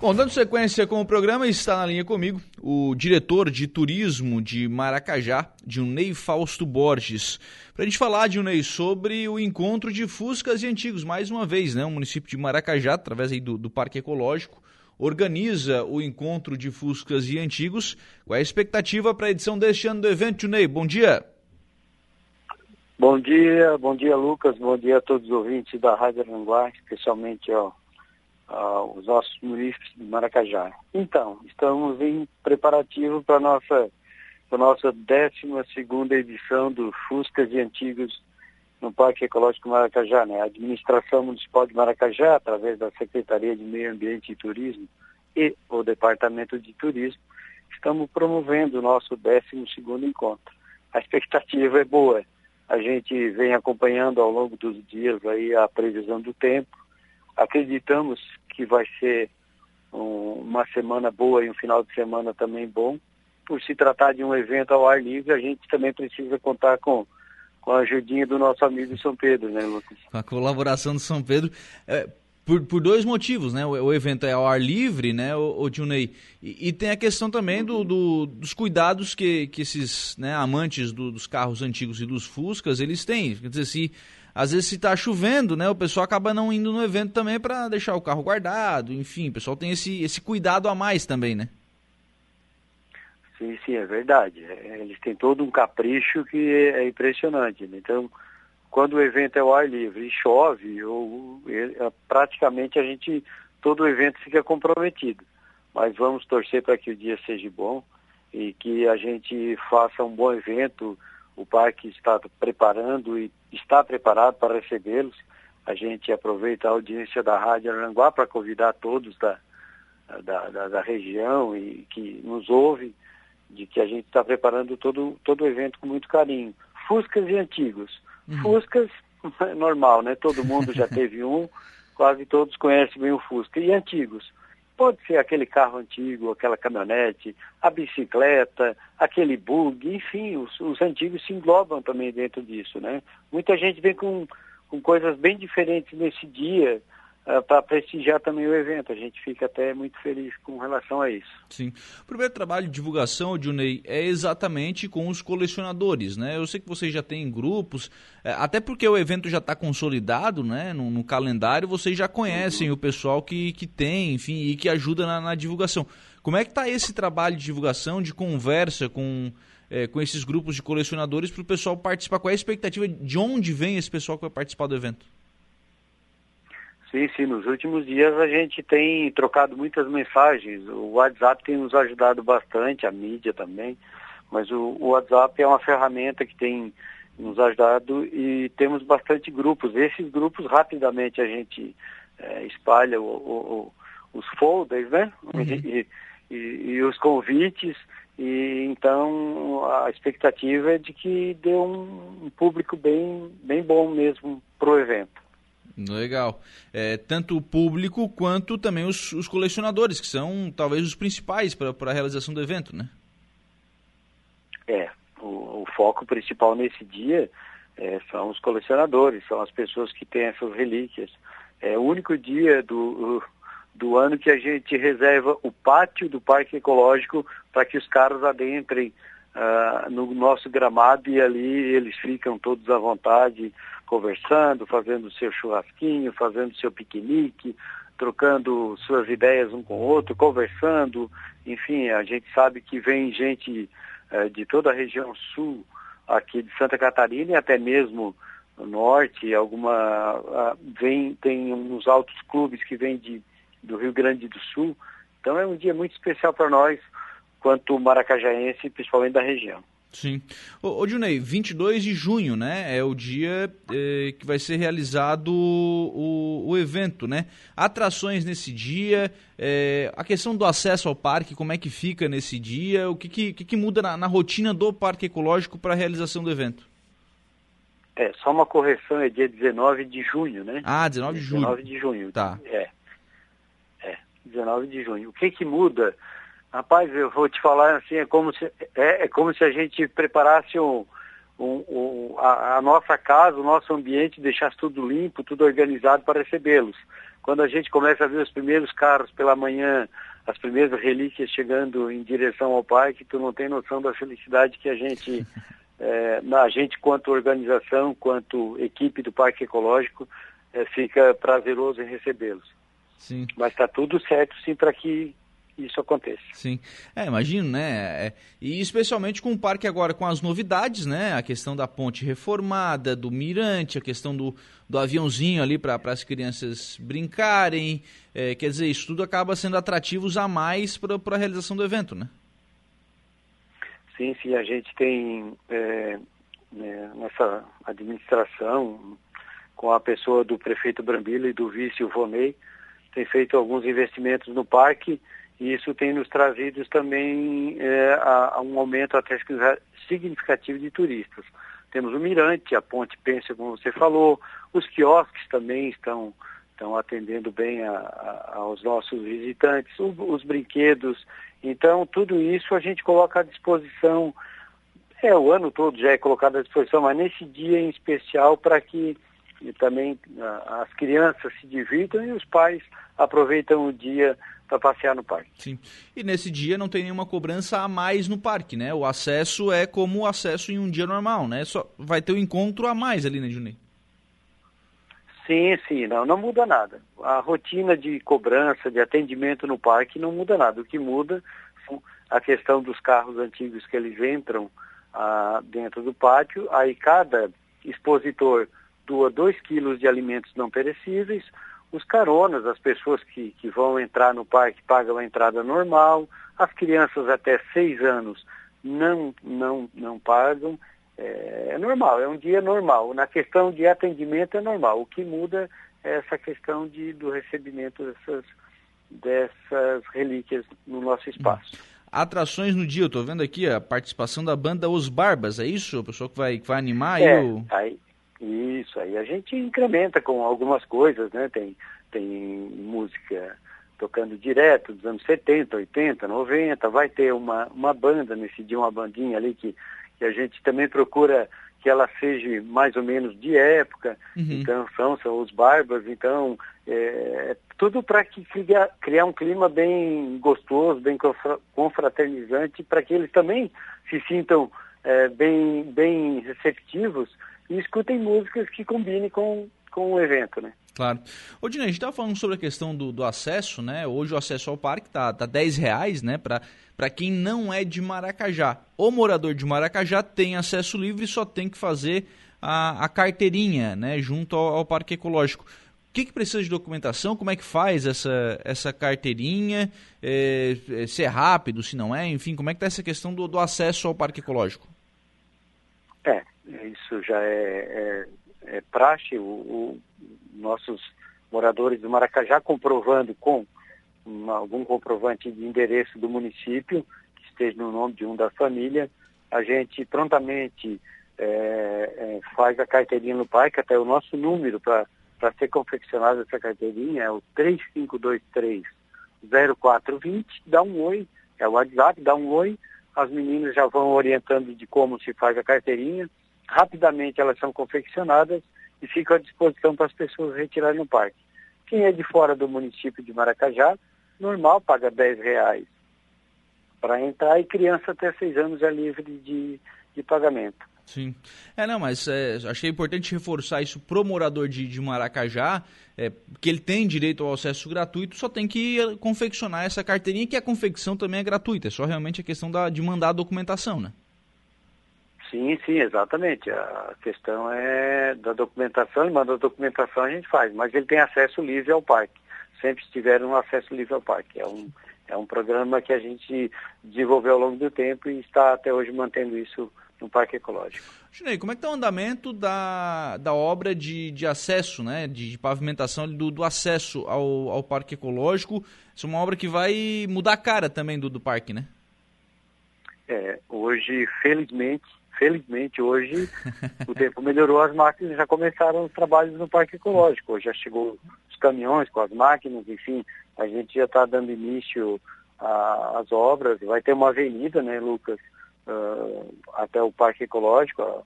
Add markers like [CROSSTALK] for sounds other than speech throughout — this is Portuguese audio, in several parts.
Bom, dando sequência com o programa, está na linha comigo o diretor de turismo de Maracajá, de Ney Fausto Borges, para a gente falar, de Ney, sobre o encontro de Fuscas e Antigos. Mais uma vez, né, o município de Maracajá, através aí do, do Parque Ecológico, organiza o encontro de Fuscas e Antigos. Qual é a expectativa para a edição deste ano do evento, Ney? Bom dia. Bom dia, bom dia, Lucas. Bom dia a todos os ouvintes da Rádio Aranguá, especialmente ó, uh, os nossos municípios de Maracajá. Então, estamos em preparativo para a nossa, nossa 12 edição do Fuscas e Antigos no Parque Ecológico Maracajá. Né? A Administração Municipal de Maracajá, através da Secretaria de Meio Ambiente e Turismo e o Departamento de Turismo, estamos promovendo o nosso 12 encontro. A expectativa é boa. A gente vem acompanhando ao longo dos dias aí a previsão do tempo Acreditamos que vai ser um, uma semana boa e um final de semana também bom. Por se tratar de um evento ao ar livre, a gente também precisa contar com, com a ajudinha do nosso amigo São Pedro, né, Lucas? Com a colaboração do São Pedro. É, por, por dois motivos, né? O, o, evento é ao ar livre, né, o, o Junei? E, e, tem a questão também do, do, dos cuidados que, que esses né, amantes do, dos carros antigos e dos Fuscas, eles têm. Quer dizer, se às vezes se está chovendo, né, o pessoal acaba não indo no evento também para deixar o carro guardado, enfim, o pessoal tem esse, esse cuidado a mais também, né? Sim, sim, é verdade. É, eles têm todo um capricho que é impressionante. Né? Então, quando o evento é ao ar livre e chove, ou, é, praticamente a gente, todo o evento fica comprometido. Mas vamos torcer para que o dia seja bom e que a gente faça um bom evento, o parque está preparando e está preparado para recebê-los. A gente aproveita a audiência da Rádio Aranguá para convidar todos da, da, da, da, região e que nos ouve de que a gente está preparando todo, todo o evento com muito carinho. Fuscas e antigos. Uhum. Fuscas, [LAUGHS] normal, né? Todo mundo já [LAUGHS] teve um, quase todos conhecem bem o Fusca. E antigos? Pode ser aquele carro antigo, aquela caminhonete, a bicicleta, aquele bug, enfim, os, os antigos se englobam também dentro disso, né? Muita gente vem com, com coisas bem diferentes nesse dia, uh, para prestigiar também o evento. A gente fica até muito feliz com relação a isso. Sim. O primeiro trabalho de divulgação, Junei, é exatamente com os colecionadores, né? Eu sei que vocês já têm grupos, é, até porque o evento já está consolidado, né? No, no, calendário, vocês já conhecem uhum. o pessoal que, que tem, enfim, e que ajuda na, na divulgação. Como é que está esse trabalho de divulgação, de conversa com... É, com esses grupos de colecionadores para o pessoal participar? Qual é a expectativa de onde vem esse pessoal que vai participar do evento? Sim, sim. Nos últimos dias a gente tem trocado muitas mensagens. O WhatsApp tem nos ajudado bastante, a mídia também. Mas o, o WhatsApp é uma ferramenta que tem nos ajudado e temos bastante grupos. Esses grupos rapidamente a gente é, espalha o, o, os folders, né? Uhum. E, e, e, os convites. E então a expectativa é de que dê um, um público bem, bem bom mesmo para o evento. Legal. É, tanto o público quanto também os, os colecionadores, que são talvez os principais para a realização do evento, né? É, o, o foco principal nesse dia é, são os colecionadores, são as pessoas que têm essas relíquias. É o único dia do, do ano que a gente reserva o pátio do Parque Ecológico para que os carros adentrem uh, no nosso gramado e ali eles ficam todos à vontade, conversando, fazendo seu churrasquinho, fazendo seu piquenique, trocando suas ideias um com o outro, conversando. Enfim, a gente sabe que vem gente uh, de toda a região sul aqui de Santa Catarina e até mesmo no norte, alguma vem tem uns altos clubes que vêm de do Rio Grande do Sul. Então é um dia muito especial para nós quanto maracajaense, principalmente da região. Sim. Ô, ô Junei, 22 de junho, né? É o dia é, que vai ser realizado o, o, evento, né? Atrações nesse dia, é, a questão do acesso ao parque, como é que fica nesse dia, o que, que, que muda na, na, rotina do Parque Ecológico para a realização do evento? É, só uma correção, é dia 19 de junho, né? Ah, 19 de junho. 19 de junho. Tá. É. É, 19 de junho. O que que muda? Rapaz, eu vou te falar assim, é como se, é, é como se a gente preparasse um, um, um, a, a, nossa casa, o nosso ambiente, deixasse tudo limpo, tudo organizado para recebê-los. quando a gente começa a ver os primeiros carros pela manhã, as primeiras relíquias chegando em direção ao parque, tu não tem noção da felicidade que a gente, [LAUGHS] é, na gente quanto organização, quanto equipe do Parque Ecológico, é, fica prazeroso em recebê-los. Sim. Mas está tudo certo, sim, para que isso aconteça. Sim, é, imagino, né? É, e especialmente com o parque agora com as novidades, né? A questão da ponte reformada, do mirante, a questão do, do aviãozinho ali para as crianças brincarem. É, quer dizer, isso tudo acaba sendo atrativos a mais para a realização do evento, né? Sim, sim, a gente tem é, né, nessa administração, com a pessoa do prefeito Brambila e do vice Vonei, tem feito alguns investimentos no parque e isso tem nos trazido também é, a, a, um aumento até significativo de turistas. Temos o Mirante, a Ponte Pensa, como você falou, os quiosques também estão, estão atendendo bem a, a, aos nossos visitantes, o, os brinquedos. Então, tudo isso a gente coloca à disposição, é, o ano todo já é colocado à disposição, mas nesse dia em especial para que também as crianças se divirtam e os pais aproveitam o dia para passear no parque. Sim. E nesse dia não tem nenhuma cobrança a mais no parque, né? O acesso é como o acesso em um dia normal, né? Só vai ter um encontro a mais ali, né, Juninho? Sim, sim, não, não muda nada. A rotina de cobrança, de atendimento no parque não muda nada. O que muda a questão dos carros antigos que eles entram ah, dentro do pátio, aí cada expositor doa 2 quilos de alimentos não perecíveis, os caronas, as pessoas que, que vão entrar no parque pagam a entrada normal, as crianças até seis anos não, não, não pagam, é, é, normal, é um dia normal. Na questão de atendimento é normal, o que muda é essa questão de, do recebimento dessas, dessas relíquias no nosso espaço. Atrações no dia, eu estou vendo aqui a participação da banda Os Barbas, é isso? A pessoa que vai, que vai animar é, aí o... aí, isso, aí a gente incrementa com algumas coisas, né? Tem, tem música tocando direto dos anos 70, 80, 90, vai ter uma, uma banda nesse dia, uma bandinha ali que, que a gente também procura que ela seja mais ou menos de época, uhum. então são, são os barbas, então é, é tudo para que criar, criar um clima bem gostoso, bem confraternizante, para que eles também se sintam é, bem, bem receptivos e escutem músicas que combinem com, com o evento, né? Claro. Ô, Dina, a gente estava falando sobre a questão do, do, acesso, né? Hoje o acesso ao parque tá, tá 10 reais, né? Para quem não é de Maracajá. O morador de Maracajá tem acesso livre e só tem que fazer a, a carteirinha, né? Junto ao, ao Parque Ecológico. Que, que, precisa de documentação? Como é que faz essa, essa carteirinha? É, é, se é rápido, se não é? Enfim, como é que está essa questão do, do acesso ao Parque Ecológico? É, isso já é, é, é praxe, o, o, nossos moradores do Maracajá comprovando com uma, algum comprovante de endereço do município, que esteja no nome de um da família, a gente prontamente é, é, faz a carteirinha no parque, até o nosso número para ser confeccionada essa carteirinha é o 3523 0420, dá um oi, é o WhatsApp, dá um oi, as meninas já vão orientando de como se faz a carteirinha, rapidamente elas são confeccionadas e ficam à disposição para as pessoas retirarem no parque. Quem é de fora do município de Maracajá, normal, paga 10 reais para entrar e criança até 6 anos é livre de, de pagamento. Sim. É, não, mas é, achei importante reforçar isso pro morador de, de Maracajá, é, que ele tem direito ao acesso gratuito, só tem que confeccionar essa carteirinha, que a confecção também é gratuita, é só realmente a questão da, de mandar a documentação, né? Sim, sim, exatamente. A questão é da documentação, e manda a documentação a gente faz, mas ele tem acesso livre ao parque. Sempre tiveram um acesso livre ao parque. É um, é um programa que a gente desenvolveu ao longo do tempo e está até hoje mantendo isso no Parque Ecológico. Chinei, como é que está o andamento da, da obra de, de acesso, né, de, de pavimentação do, do acesso ao, ao Parque Ecológico? Isso é uma obra que vai mudar a cara também do, do parque, né? É, hoje, felizmente, felizmente hoje [LAUGHS] o tempo melhorou, as máquinas já começaram os trabalhos no Parque Ecológico. Hoje já chegou os caminhões com as máquinas, enfim, a gente já está dando início às obras. Vai ter uma avenida, né, Lucas, uh, até o Parque Ecológico, uh,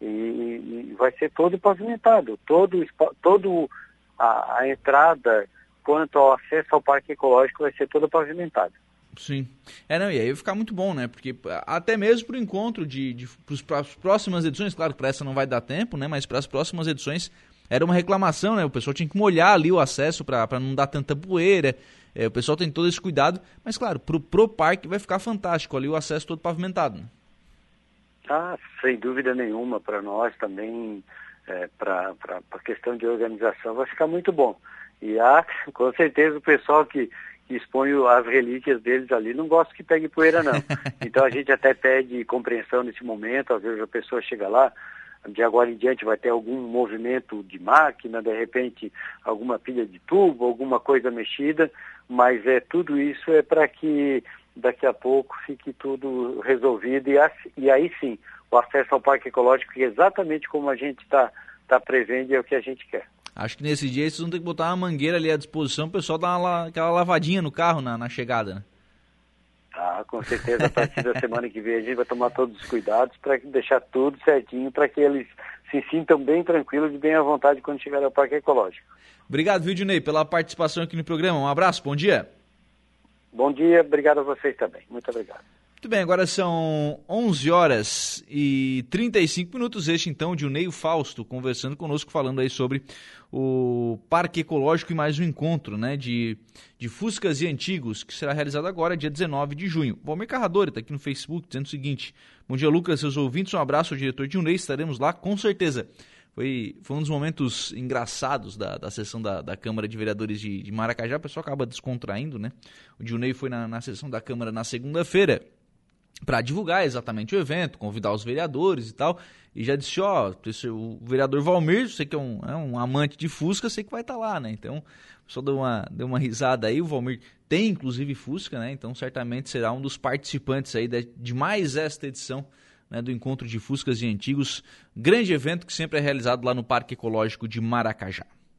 e, e, vai ser todo pavimentado, todo, todo a, a entrada quanto ao acesso ao Parque Ecológico vai ser toda pavimentada. Sim. É, não, e aí vai ficar muito bom, né? Porque até mesmo para o encontro de, de para as próximas edições, claro que para essa não vai dar tempo, né? Mas para as próximas edições era uma reclamação, né? O pessoal tinha que molhar ali o acesso para não dar tanta poeira. É, o pessoal tem todo esse cuidado, mas claro, pro, pro parque vai ficar fantástico ali o acesso todo pavimentado. Né? Ah, sem dúvida nenhuma, para nós também, é, para a questão de organização, vai ficar muito bom. E há, [LAUGHS] com certeza, o pessoal que, que expõe as relíquias deles ali não gosta que pegue poeira, não. [LAUGHS] Então a gente até pede compreensão nesse momento, às vezes a pessoa chega lá, de agora em diante vai ter algum movimento de máquina, de repente alguma pilha de tubo, alguma coisa mexida, mas é tudo isso é para que daqui a pouco fique tudo resolvido e, e, aí sim o acesso ao parque ecológico é exatamente como a gente está tá prevendo e é o que a gente quer. Acho que nesse dia vocês vão ter que botar uma mangueira ali à disposição, o pessoal uma, aquela lavadinha no carro na, na chegada. Né? Ah, com certeza, a partir da semana que vem a gente vai tomar todos os cuidados para deixar tudo certinho, para que eles se sintam bem tranquilos e bem à vontade quando chegarem ao Parque Ecológico. Obrigado, viu, Dinei, pela participação aqui no programa. Um abraço, bom dia. Bom dia, obrigado a vocês também. Muito obrigado. Muito bem, agora são 11 horas e 35 minutos. Este então de Neio Fausto conversando conosco, falando aí sobre o Parque Ecológico e mais um encontro né, de, de Fuscas e Antigos, que será realizado agora, dia 19 de junho. Valmir Carradori está aqui no Facebook dizendo o seguinte: Bom dia, Lucas, seus ouvintes. Um abraço ao diretor de Unei, estaremos lá com certeza. Foi, foi um dos momentos engraçados da, da sessão da, da Câmara de Vereadores de, de Maracajá. O pessoal acaba descontraindo, né? O Dilnei foi na, na sessão da Câmara na segunda-feira para divulgar exatamente o evento, convidar os vereadores e tal. E já disse, ó, o vereador Valmir, você que é um, é um amante de Fusca, sei que vai estar tá lá, né? Então, só deu uma, deu uma risada aí, o Valmir tem inclusive Fusca, né? Então, certamente será um dos participantes aí de, de mais esta edição né, do Encontro de Fuscas e Antigos, grande evento que sempre é realizado lá no Parque Ecológico de Maracajá.